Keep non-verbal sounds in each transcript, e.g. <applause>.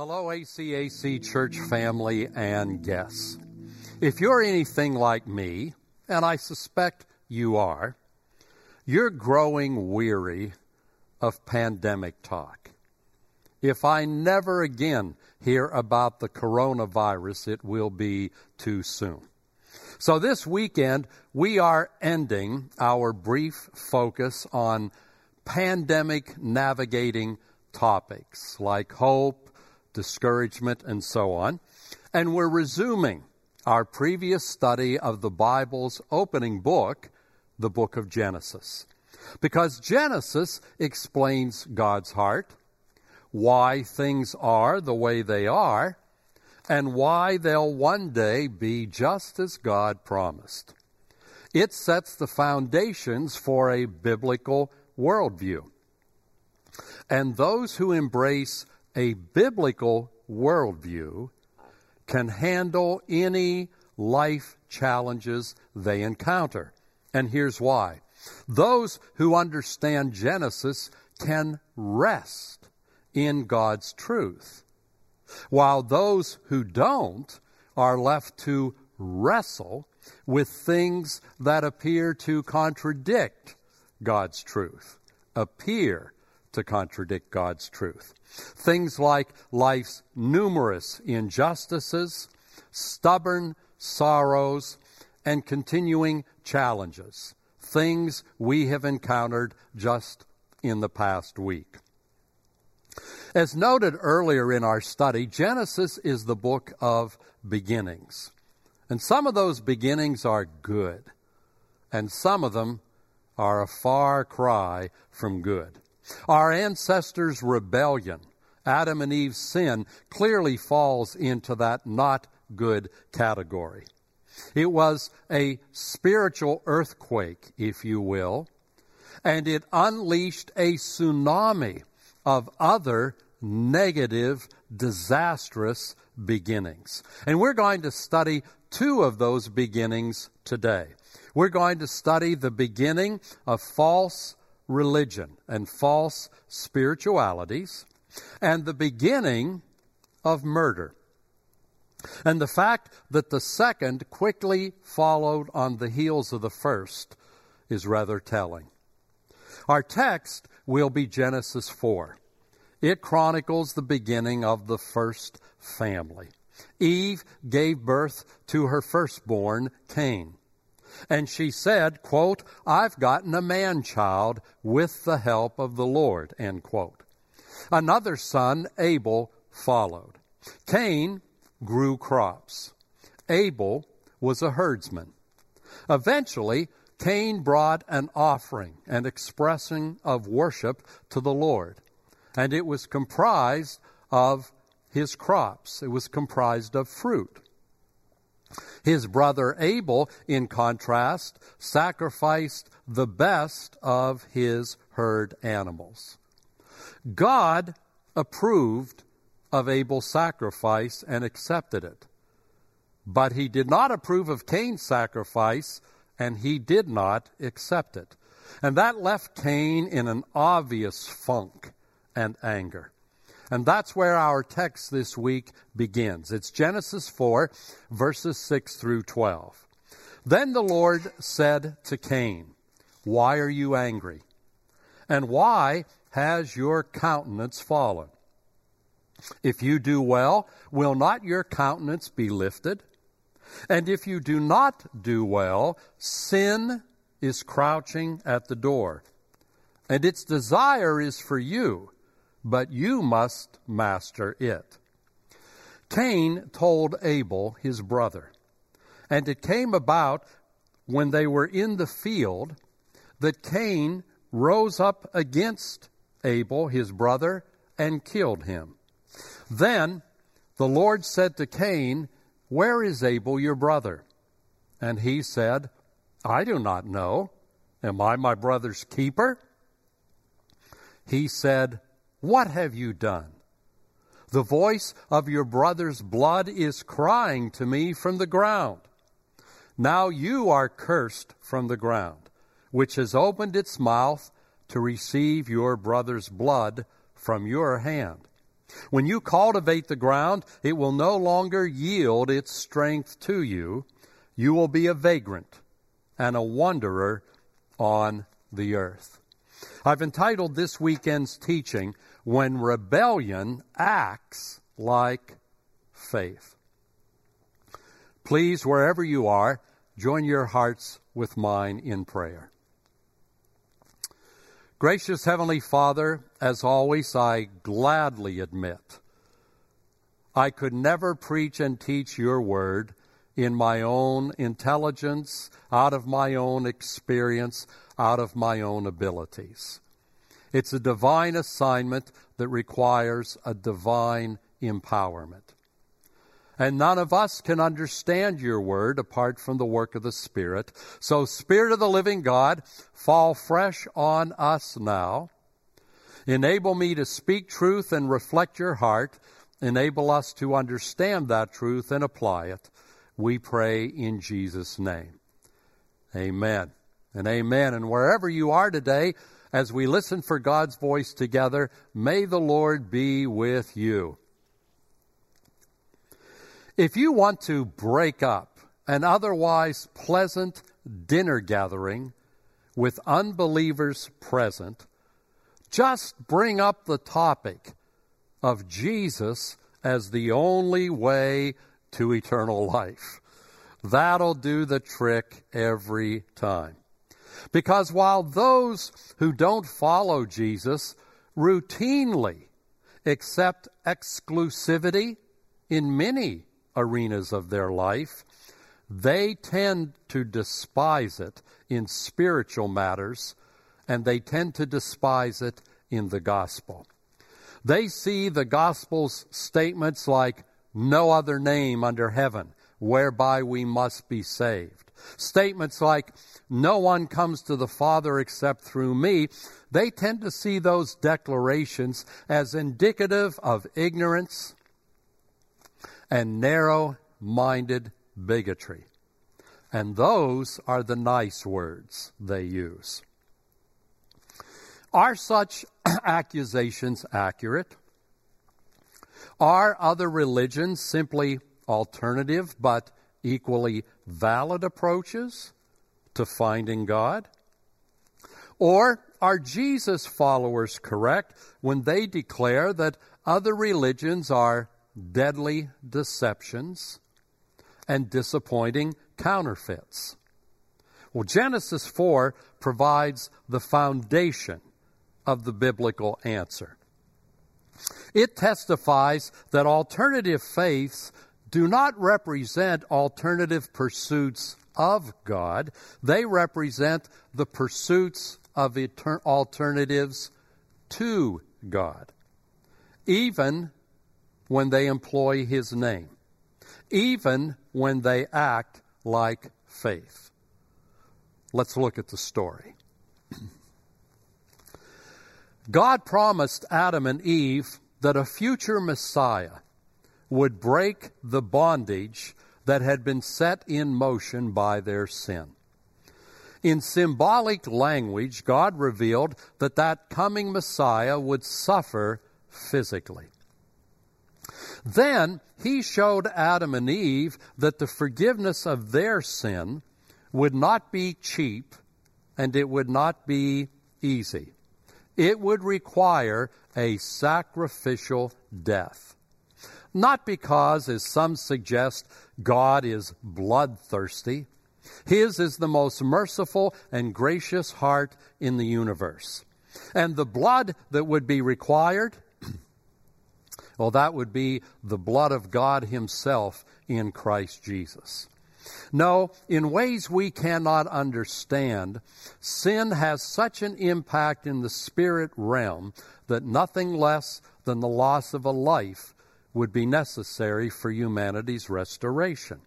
Hello, ACAC church family and guests. If you're anything like me, and I suspect you are, you're growing weary of pandemic talk. If I never again hear about the coronavirus, it will be too soon. So this weekend, we are ending our brief focus on pandemic navigating topics like hope, discouragement, and so on. And we're resuming our previous study of the Bible's opening book, the book of Genesis. Because Genesis explains God's heart, why things are the way they are, and why they'll one day be just as God promised. It sets the foundations for a biblical worldview. And those who embrace a biblical worldview can handle any life challenges they encounter. And here's why. Those who understand Genesis can rest in God's truth, while those who don't are left to wrestle with things that appear to contradict God's truth, appear to contradict God's truth. Things like life's numerous injustices, stubborn sorrows, and continuing challenges. Things we have encountered just in the past week. As noted earlier in our study, Genesis is the book of beginnings. And some of those beginnings are good, and some of them are a far cry from good. Our ancestors' rebellion, Adam and Eve's sin, clearly falls into that not good category. It was a spiritual earthquake, if you will, and it unleashed a tsunami of other negative, disastrous beginnings. And we're going to study two of those beginnings today. We're going to study the beginning of false religion and false spiritualities and the beginning of murder. And the fact that the second quickly followed on the heels of the first is rather telling. Our text will be Genesis 4. It chronicles the beginning of the first family. Eve gave birth to her firstborn, Cain. And she said, quote, I've gotten a man child with the help of the Lord, end quote. Another son, Abel, followed. Cain grew crops. Abel was a herdsman. Eventually, Cain brought an offering an expressing of worship to the Lord, and it was comprised of his crops. It was comprised of fruit. His brother Abel, in contrast, sacrificed the best of his herd animals. God approved of Abel's sacrifice and accepted it. But he did not approve of Cain's sacrifice and he did not accept it. And that left Cain in an obvious funk and anger. And that's where our text this week begins. It's Genesis 4, verses 6 through 12. Then the Lord said to Cain, Why are you angry? And why has your countenance fallen? If you do well, will not your countenance be lifted? And if you do not do well, sin is crouching at the door, and its desire is for you but you must master it. Cain told Abel, his brother, and it came about when they were in the field that Cain rose up against Abel, his brother, and killed him. Then the Lord said to Cain, Where is Abel, your brother? And he said, I do not know. Am I my brother's keeper? He said, what have you done? The voice of your brother's blood is crying to me from the ground. Now you are cursed from the ground, which has opened its mouth to receive your brother's blood from your hand. When you cultivate the ground, it will no longer yield its strength to you. You will be a vagrant and a wanderer on the earth. I've entitled this weekend's teaching, When Rebellion Acts Like Faith. Please, wherever you are, join your hearts with mine in prayer. Gracious Heavenly Father, as always, I gladly admit I could never preach and teach your word in my own intelligence, out of my own experience, out of my own abilities. It's a divine assignment that requires a divine empowerment. And none of us can understand your word apart from the work of the Spirit. So, Spirit of the living God, fall fresh on us now. Enable me to speak truth and reflect your heart. Enable us to understand that truth and apply it. We pray in Jesus' name. Amen and amen. And wherever you are today, as we listen for God's voice together, may the Lord be with you. If you want to break up an otherwise pleasant dinner gathering with unbelievers present, just bring up the topic of Jesus as the only way to eternal life. That'll do the trick every time. Because while those who don't follow Jesus routinely accept exclusivity in many arenas of their life, they tend to despise it in spiritual matters, and they tend to despise it in the gospel. They see the gospel's statements like, no other name under heaven whereby we must be saved. Statements like, no one comes to the Father except through me, they tend to see those declarations as indicative of ignorance and narrow minded bigotry. And those are the nice words they use. Are such <clears throat> accusations accurate? Are other religions simply alternative but equally valid approaches to finding God? Or are Jesus followers correct when they declare that other religions are deadly deceptions, and disappointing counterfeits. Well, Genesis 4 provides the foundation of the biblical answer. It testifies that alternative faiths do not represent alternative pursuits of God, they represent the pursuits of alternatives to God. Even when they employ his name, even when they act like faith. Let's look at the story. <clears throat> God promised Adam and Eve that a future Messiah would break the bondage that had been set in motion by their sin. In symbolic language, God revealed that that coming Messiah would suffer physically. Then he showed Adam and Eve that the forgiveness of their sin would not be cheap and it would not be easy. It would require a sacrificial death. Not because, as some suggest, God is bloodthirsty. His is the most merciful and gracious heart in the universe. And the blood that would be required <clears throat> well, that would be the blood of God Himself in Christ Jesus. No, in ways we cannot understand, sin has such an impact in the spirit realm that nothing less than the loss of a life would be necessary for humanity's restoration.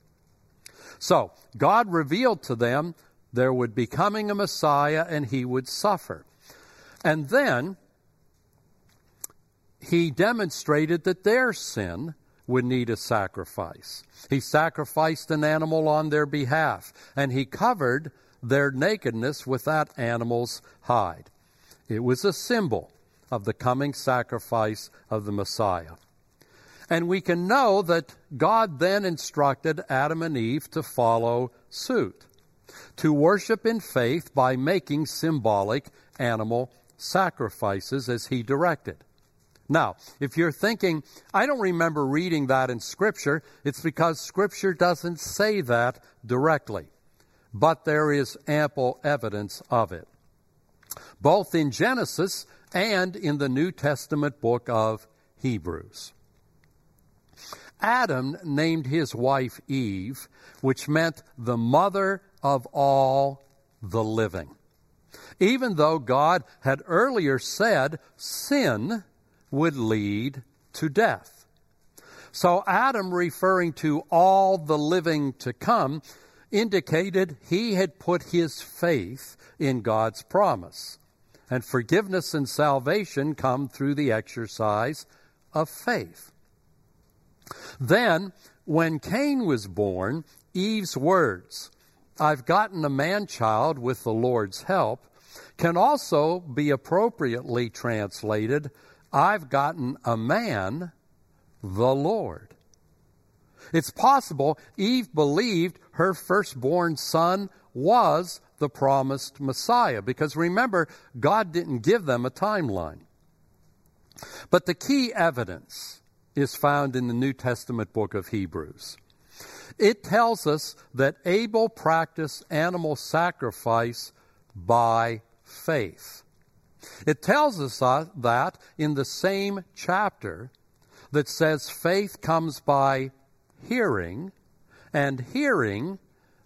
So, God revealed to them there would be coming a Messiah and he would suffer. And then he demonstrated that their sin would need a sacrifice. He sacrificed an animal on their behalf, and he covered their nakedness with that animal's hide. It was a symbol of the coming sacrifice of the Messiah. And we can know that God then instructed Adam and Eve to follow suit, to worship in faith by making symbolic animal sacrifices as he directed. Now, if you're thinking, I don't remember reading that in Scripture, it's because Scripture doesn't say that directly. But there is ample evidence of it, both in Genesis and in the New Testament book of Hebrews. Adam named his wife Eve, which meant the mother of all the living. Even though God had earlier said sin would lead to death. So Adam, referring to all the living to come, indicated he had put his faith in God's promise. And forgiveness and salvation come through the exercise of faith. Then, when Cain was born, Eve's words, I've gotten a man child with the Lord's help, can also be appropriately translated, I've gotten a man, the Lord. It's possible Eve believed her firstborn son was the promised Messiah, because remember, God didn't give them a timeline. But the key evidence is found in the New Testament book of Hebrews. It tells us that Abel practiced animal sacrifice by faith. It tells us uh, that in the same chapter that says faith comes by hearing, and hearing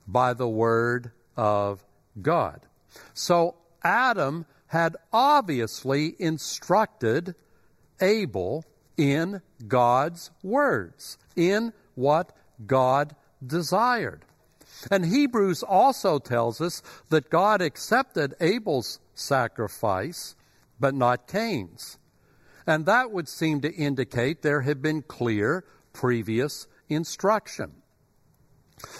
by the word of God. So Adam had obviously instructed Abel in God's words, in what God desired. And Hebrews also tells us that God accepted Abel's sacrifice, but not Cain's. And that would seem to indicate there had been clear previous instruction.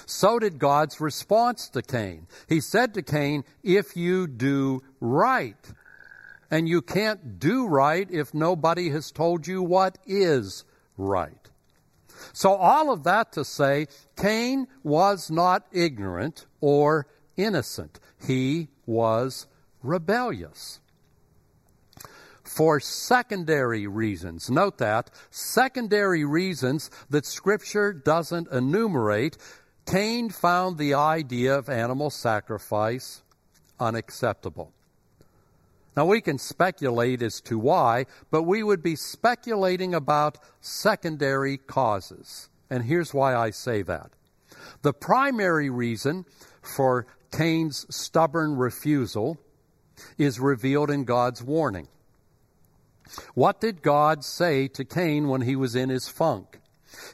So did God's response to Cain. He said to Cain, If you do right, and you can't do right if nobody has told you what is right. So, all of that to say, Cain was not ignorant or innocent. He was rebellious. For secondary reasons, note that, secondary reasons that Scripture doesn't enumerate, Cain found the idea of animal sacrifice unacceptable. Now, we can speculate as to why, but we would be speculating about secondary causes. And here's why I say that. The primary reason for Cain's stubborn refusal is revealed in God's warning. What did God say to Cain when he was in his funk?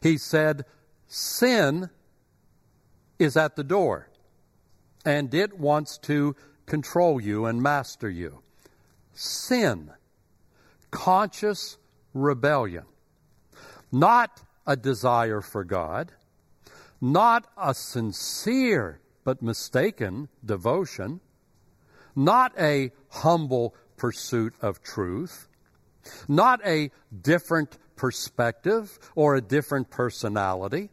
He said, Sin is at the door, and it wants to control you and master you sin, conscious rebellion, not a desire for God, not a sincere but mistaken devotion, not a humble pursuit of truth, not a different perspective or a different personality,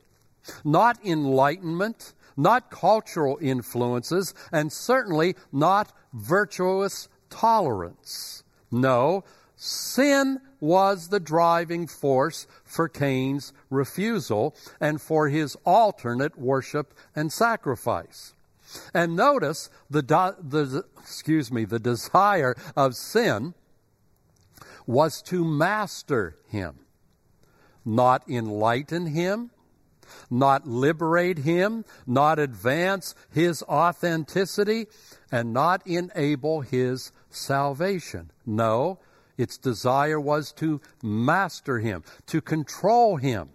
not enlightenment, not cultural influences, and certainly not virtuous tolerance. No, sin was the driving force for Cain's refusal and for his alternate worship and sacrifice. And notice the, the excuse me, the desire of sin was to master him, not enlighten him, not liberate him, not advance his authenticity, and not enable his salvation. No, its desire was to master him, to control him.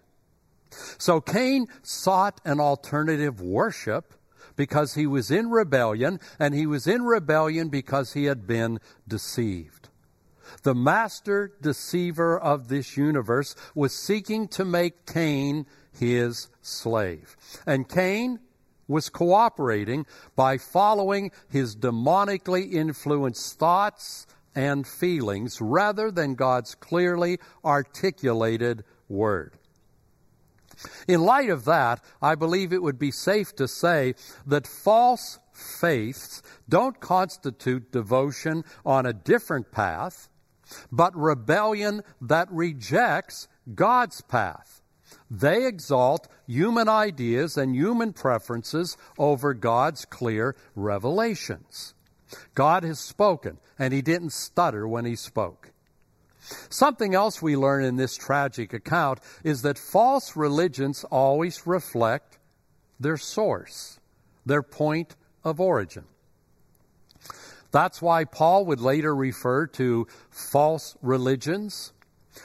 So Cain sought an alternative worship because he was in rebellion, and he was in rebellion because he had been deceived. The master deceiver of this universe was seeking to make Cain his slave. And Cain was cooperating by following his demonically influenced thoughts, and feelings rather than God's clearly articulated word. In light of that, I believe it would be safe to say that false faiths don't constitute devotion on a different path, but rebellion that rejects God's path. They exalt human ideas and human preferences over God's clear revelations. God has spoken, and he didn't stutter when he spoke. Something else we learn in this tragic account is that false religions always reflect their source, their point of origin. That's why Paul would later refer to false religions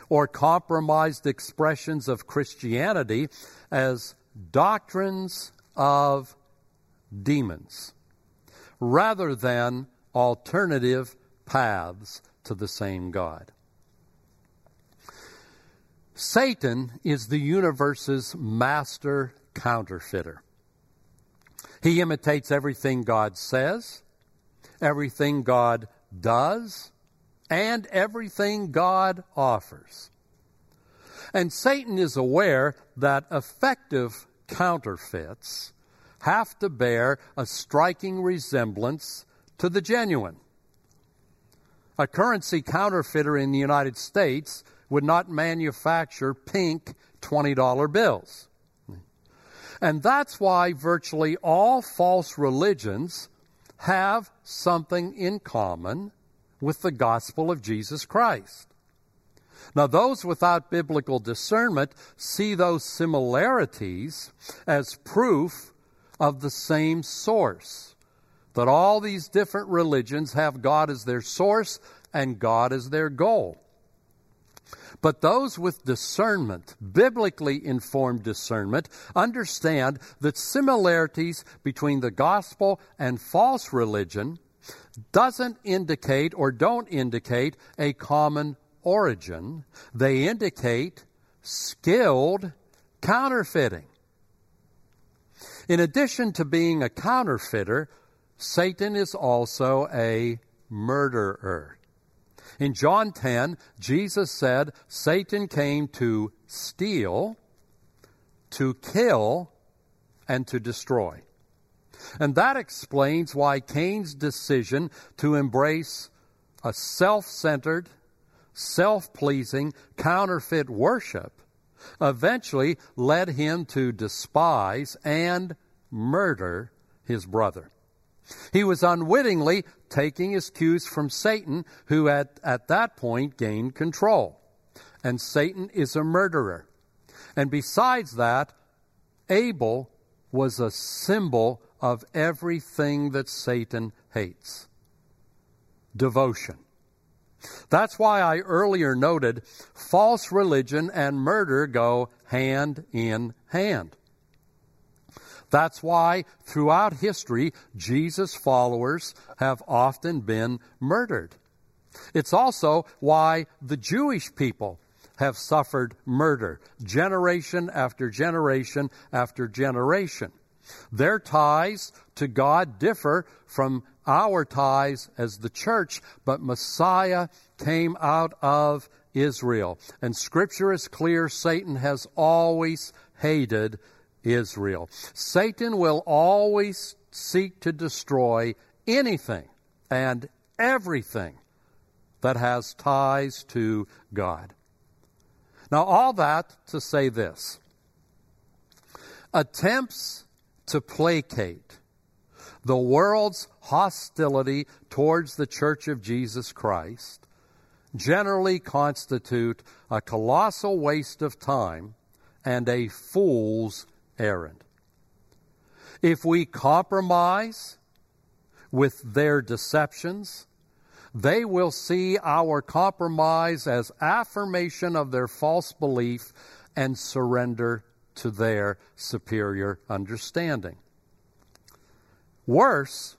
or compromised expressions of Christianity as doctrines of demons rather than alternative paths to the same God. Satan is the universe's master counterfeiter. He imitates everything God says, everything God does, and everything God offers. And Satan is aware that effective counterfeits have to bear a striking resemblance to the genuine. A currency counterfeiter in the United States would not manufacture pink $20 bills. And that's why virtually all false religions have something in common with the gospel of Jesus Christ. Now, those without biblical discernment see those similarities as proof of the same source. That all these different religions have God as their source and God as their goal. But those with discernment, biblically informed discernment, understand that similarities between the gospel and false religion doesn't indicate or don't indicate a common origin. They indicate skilled counterfeiting. In addition to being a counterfeiter, Satan is also a murderer. In John 10, Jesus said Satan came to steal, to kill, and to destroy. And that explains why Cain's decision to embrace a self centered, self pleasing, counterfeit worship eventually led him to despise and murder his brother. He was unwittingly taking his cues from Satan, who had at that point gained control. And Satan is a murderer. And besides that, Abel was a symbol of everything that Satan hates devotion. That's why I earlier noted false religion and murder go hand in hand. That's why throughout history, Jesus' followers have often been murdered. It's also why the Jewish people have suffered murder generation after generation after generation. Their ties to God differ from our ties as the church, but Messiah came out of Israel. And Scripture is clear Satan has always hated Israel. Satan will always seek to destroy anything and everything that has ties to God. Now, all that to say this attempts to placate the world's hostility towards the Church of Jesus Christ generally constitute a colossal waste of time and a fool's errand. If we compromise with their deceptions, they will see our compromise as affirmation of their false belief and surrender to their superior understanding. Worse,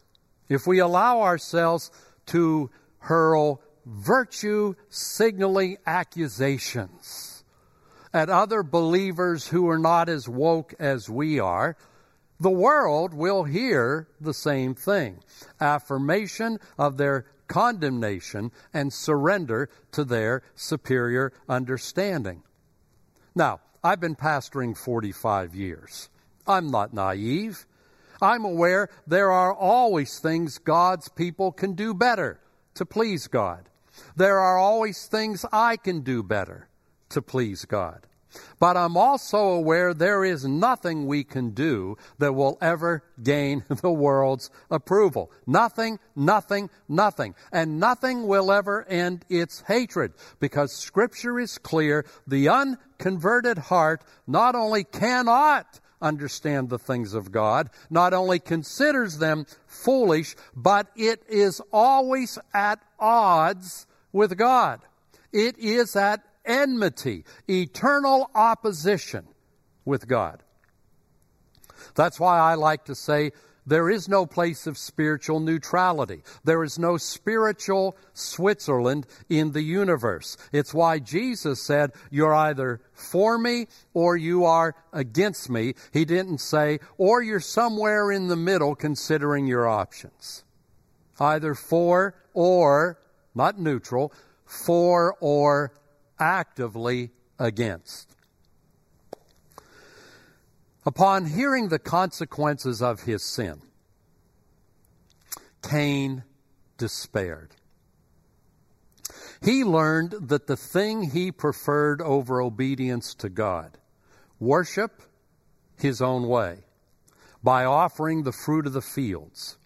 if we allow ourselves to hurl virtue signaling accusations at other believers who are not as woke as we are, the world will hear the same thing affirmation of their condemnation and surrender to their superior understanding. Now, I've been pastoring 45 years. I'm not naive. I'm aware there are always things God's people can do better to please God. There are always things I can do better to please God. But I'm also aware there is nothing we can do that will ever gain <laughs> the world's approval. Nothing, nothing, nothing. And nothing will ever end its hatred because scripture is clear. The unconverted heart not only cannot understand the things of God, not only considers them foolish, but it is always at odds with God. It is at enmity, eternal opposition with God. That's why I like to say there is no place of spiritual neutrality. There is no spiritual Switzerland in the universe. It's why Jesus said, You're either for me or you are against me. He didn't say, or you're somewhere in the middle considering your options. Either for or, not neutral, for or actively against. Upon hearing the consequences of his sin, Cain despaired. He learned that the thing he preferred over obedience to God, worship his own way, by offering the fruit of the fields,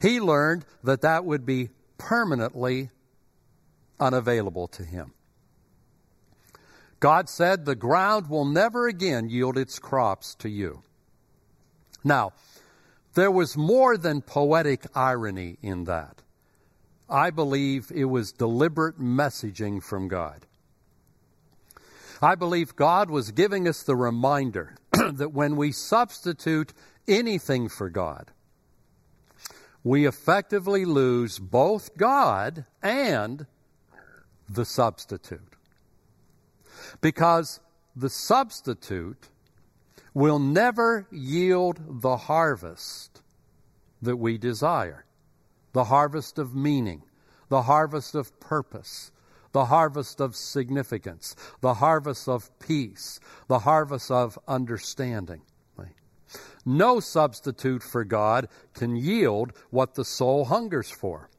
he learned that that would be permanently unavailable to him. God said, The ground will never again yield its crops to you. Now, there was more than poetic irony in that. I believe it was deliberate messaging from God. I believe God was giving us the reminder <clears throat> that when we substitute anything for God, we effectively lose both God and the substitute because the substitute will never yield the harvest that we desire the harvest of meaning, the harvest of purpose, the harvest of significance, the harvest of peace, the harvest of understanding. No substitute for God can yield what the soul hungers for.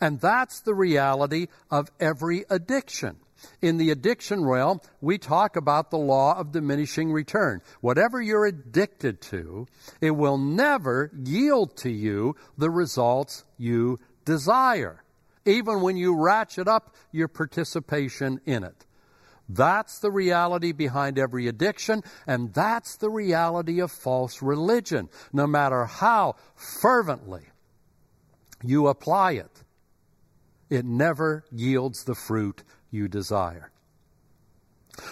And that's the reality of every addiction. In the addiction realm, we talk about the law of diminishing return. Whatever you're addicted to, it will never yield to you the results you desire, even when you ratchet up your participation in it. That's the reality behind every addiction, and that's the reality of false religion. No matter how fervently you apply it, it never yields the fruit you desire.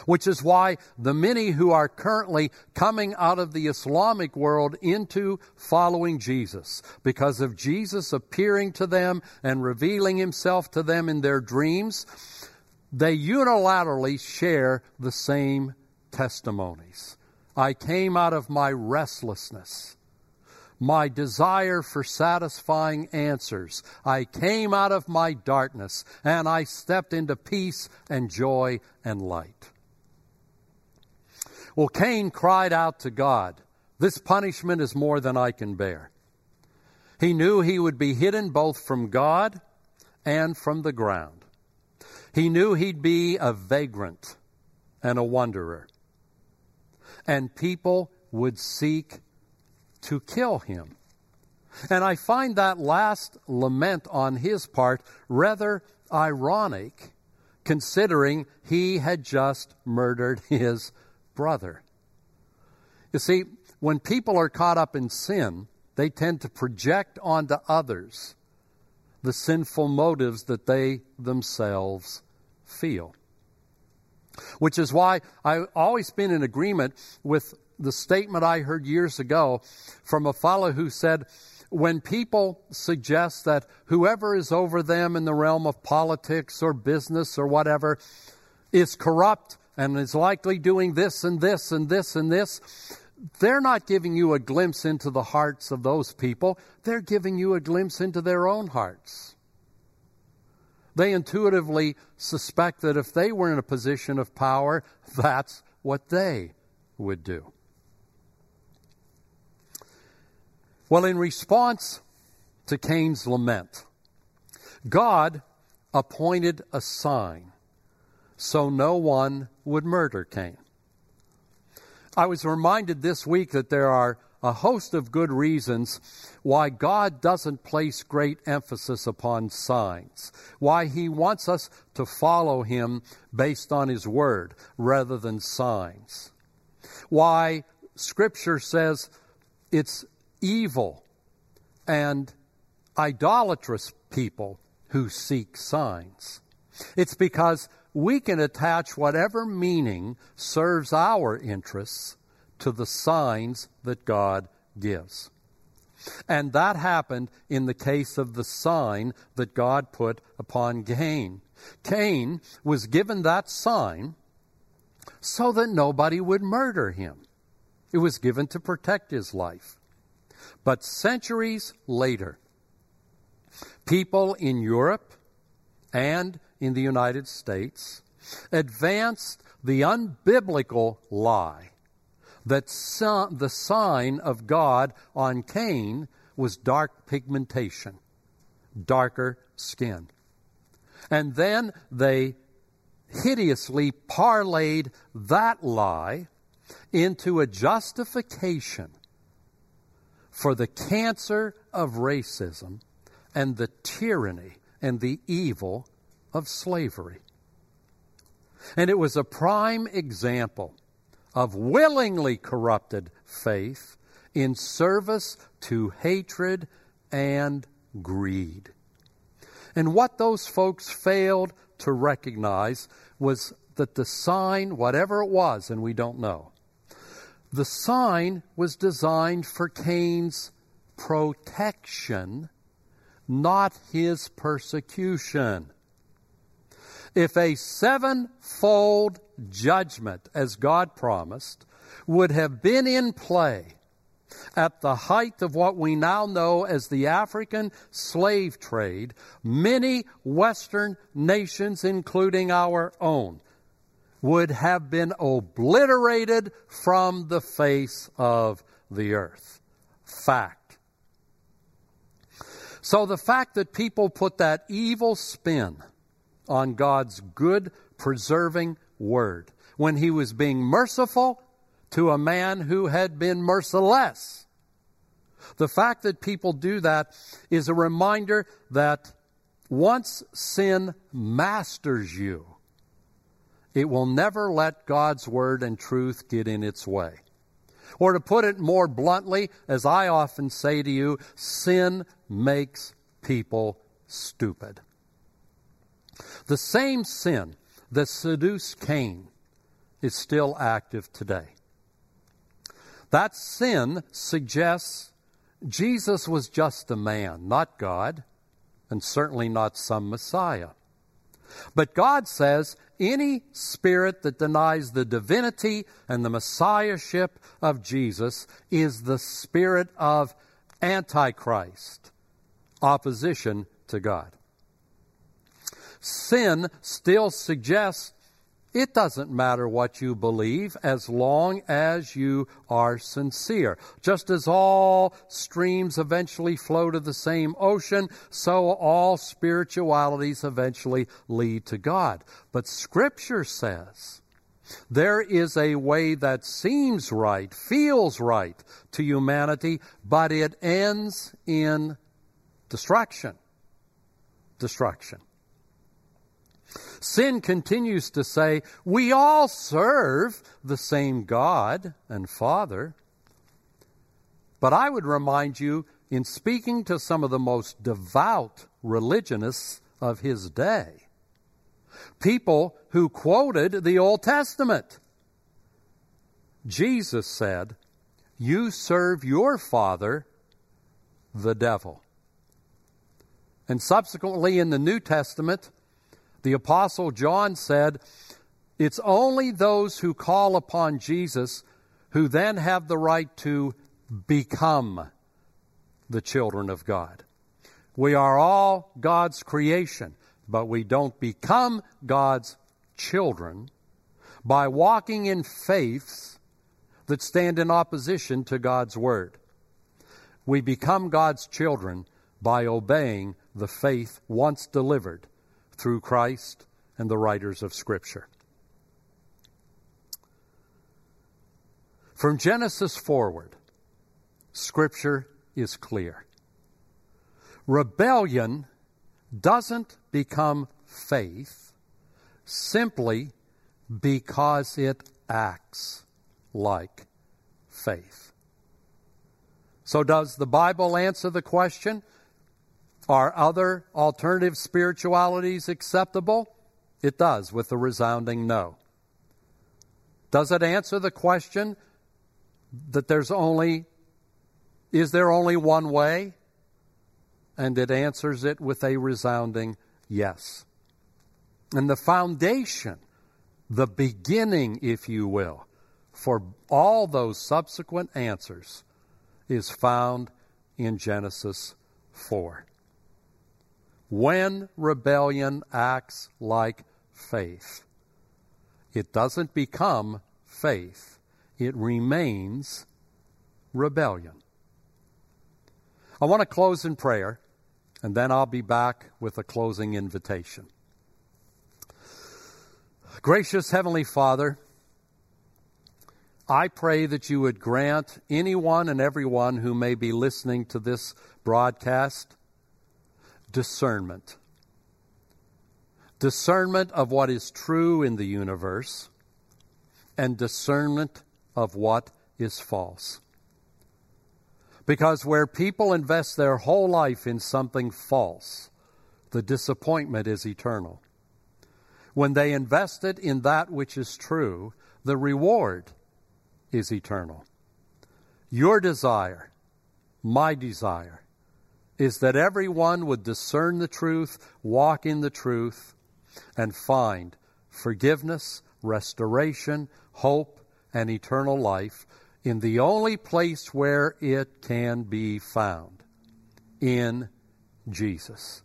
Which is why the many who are currently coming out of the Islamic world into following Jesus, because of Jesus appearing to them and revealing himself to them in their dreams, they unilaterally share the same testimonies. I came out of my restlessness my desire for satisfying answers. I came out of my darkness and I stepped into peace and joy and light. Well, Cain cried out to God, This punishment is more than I can bear. He knew he would be hidden both from God and from the ground. He knew he'd be a vagrant and a wanderer. And people would seek to kill him. And I find that last lament on his part rather ironic, considering he had just murdered <laughs> his brother. You see, when people are caught up in sin, they tend to project onto others the sinful motives that they themselves feel. Which is why I've always been in agreement with the statement I heard years ago from a fellow who said, when people suggest that whoever is over them in the realm of politics or business or whatever is corrupt and is likely doing this and this and this and this, they're not giving you a glimpse into the hearts of those people. They're giving you a glimpse into their own hearts. They intuitively suspect that if they were in a position of power, <laughs> that's what they would do. Well, in response to Cain's lament, God appointed a sign so no one would murder Cain. I was reminded this week that there are a host of good reasons why God doesn't place great emphasis upon signs, why He wants us to follow Him based on His Word rather than signs, why Scripture says it's evil and idolatrous people who seek signs. It's because we can attach whatever meaning serves our interests to the signs that God gives. And that happened in the case of the sign that God put upon Cain. Cain was given that sign so that nobody would murder him. It was given to protect his life. But centuries later, people in Europe and in the United States advanced the unbiblical lie that the sign of God on Cain was dark pigmentation, darker skin. And then they hideously parlayed that lie into a justification for the cancer of racism and the tyranny and the evil of slavery. And it was a prime example of willingly corrupted faith in service to hatred and greed. And what those folks failed to recognize was that the sign, whatever it was, and we don't know, the sign was designed for Cain's protection, not his persecution. If a sevenfold judgment, as God promised, would have been in play at the height of what we now know as the African slave trade, many Western nations, including our own, would have been obliterated from the face of the earth. Fact. So the fact that people put that evil spin on God's good, preserving word when he was being merciful to a man who had been merciless. The fact that people do that is a reminder that once sin masters you, it will never let God's word and truth get in its way. Or to put it more bluntly, as I often say to you, sin makes people stupid. The same sin that seduced Cain is still active today. That sin suggests Jesus was just a man, not God, and certainly not some Messiah. But God says any spirit that denies the divinity and the messiahship of Jesus is the spirit of Antichrist, opposition to God. Sin still suggests it doesn't matter what you believe as long as you are sincere. Just as all streams eventually flow to the same ocean, so all spiritualities eventually lead to God. But Scripture says there is a way that seems right, feels right to humanity, but it ends in destruction. Destruction. Sin continues to say, we all serve the same God and Father. But I would remind you, in speaking to some of the most devout religionists of his day, people who quoted the Old Testament, Jesus said, You serve your father, the devil. And subsequently in the New Testament, the Apostle John said, It's only those who call upon Jesus who then have the right to become the children of God. We are all God's creation, but we don't become God's children by walking in faiths that stand in opposition to God's Word. We become God's children by obeying the faith once delivered through Christ and the writers of Scripture. From Genesis forward, Scripture is clear. Rebellion doesn't become faith simply because it acts like faith. So, does the Bible answer the question are other alternative spiritualities acceptable? It does, with a resounding no. Does it answer the question that there's only, is there only one way? And it answers it with a resounding yes. And the foundation, the beginning, if you will, for all those subsequent answers is found in Genesis 4. When rebellion acts like faith, it doesn't become faith, it remains rebellion. I want to close in prayer, and then I'll be back with a closing invitation. Gracious Heavenly Father, I pray that you would grant anyone and everyone who may be listening to this broadcast discernment. Discernment of what is true in the universe and discernment of what is false. Because where people invest their whole life in something false, the disappointment is eternal. When they invest it in that which is true, the reward is eternal. Your desire, my desire, is that everyone would discern the truth, walk in the truth, and find forgiveness, restoration, hope, and eternal life in the only place where it can be found in Jesus.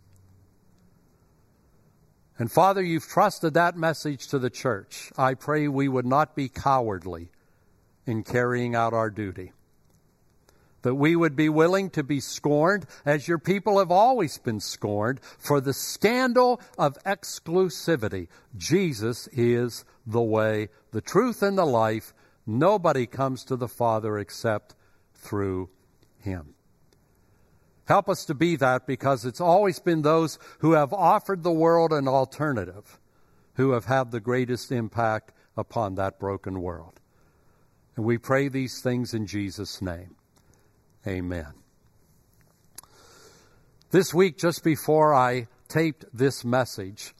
And Father, you've trusted that message to the church. I pray we would not be cowardly in carrying out our duty that we would be willing to be scorned, as your people have always been scorned, for the scandal of exclusivity. Jesus is the way, the truth, and the life. Nobody comes to the Father except through Him. Help us to be that because it's always been those who have offered the world an alternative who have had the greatest impact upon that broken world. And we pray these things in Jesus' name. Amen. This week, just before I taped this message,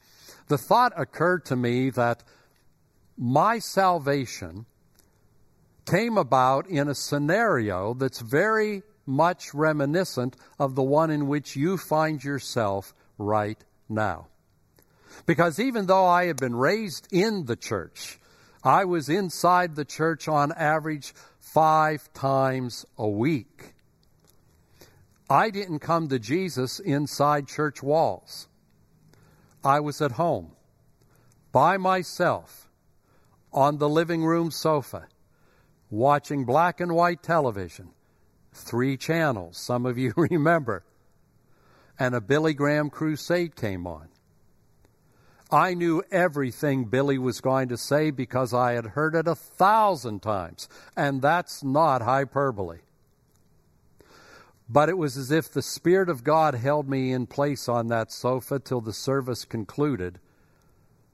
the thought occurred to me that my salvation came about in a scenario that's very much reminiscent of the one in which you find yourself right now. Because even though I had been raised in the church, I was inside the church on average five times a week. I didn't come to Jesus inside church walls. I was at home, by myself, on the living room sofa, watching black and white television, three channels, some of you <laughs> remember, and a Billy Graham crusade came on. I knew everything Billy was going to say because I had heard it a thousand times, and that's not hyperbole. But it was as if the Spirit of God held me in place on that sofa till the service concluded.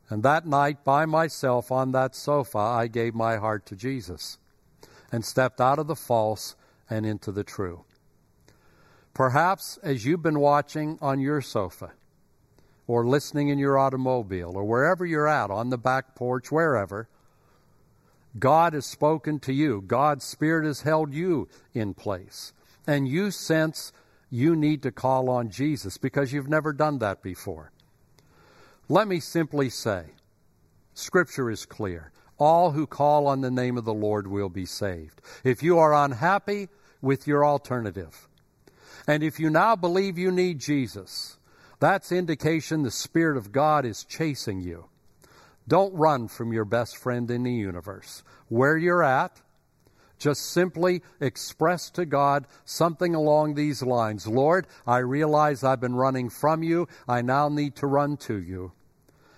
And that night, by myself on that sofa, I gave my heart to Jesus and stepped out of the false and into the true. Perhaps as you've been watching on your sofa, or listening in your automobile or wherever you're at, on the back porch, wherever, God has spoken to you. God's Spirit has held you in place. And you sense you need to call on Jesus because you've never done that before. Let me simply say Scripture is clear. All who call on the name of the Lord will be saved. If you are unhappy with your alternative, and if you now believe you need Jesus, that's indication the Spirit of God is chasing you. Don't run from your best friend in the universe. Where you're at, just simply express to God something along these lines Lord, I realize I've been running from you. I now need to run to you.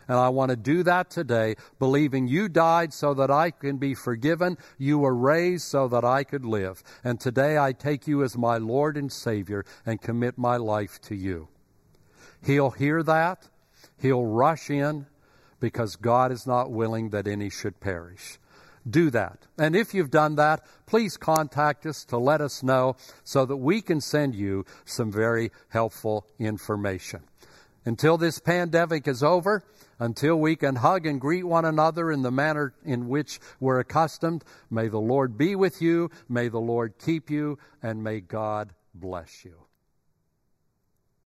And I want to do that today, believing you died so that I can be forgiven. You were raised so that I could live. And today I take you as my Lord and Savior and commit my life to you. He'll hear that. He'll rush in because God is not willing that any should perish. Do that. And if you've done that, please contact us to let us know so that we can send you some very helpful information. Until this pandemic is over, until we can hug and greet one another in the manner in which we're accustomed, may the Lord be with you, may the Lord keep you, and may God bless you.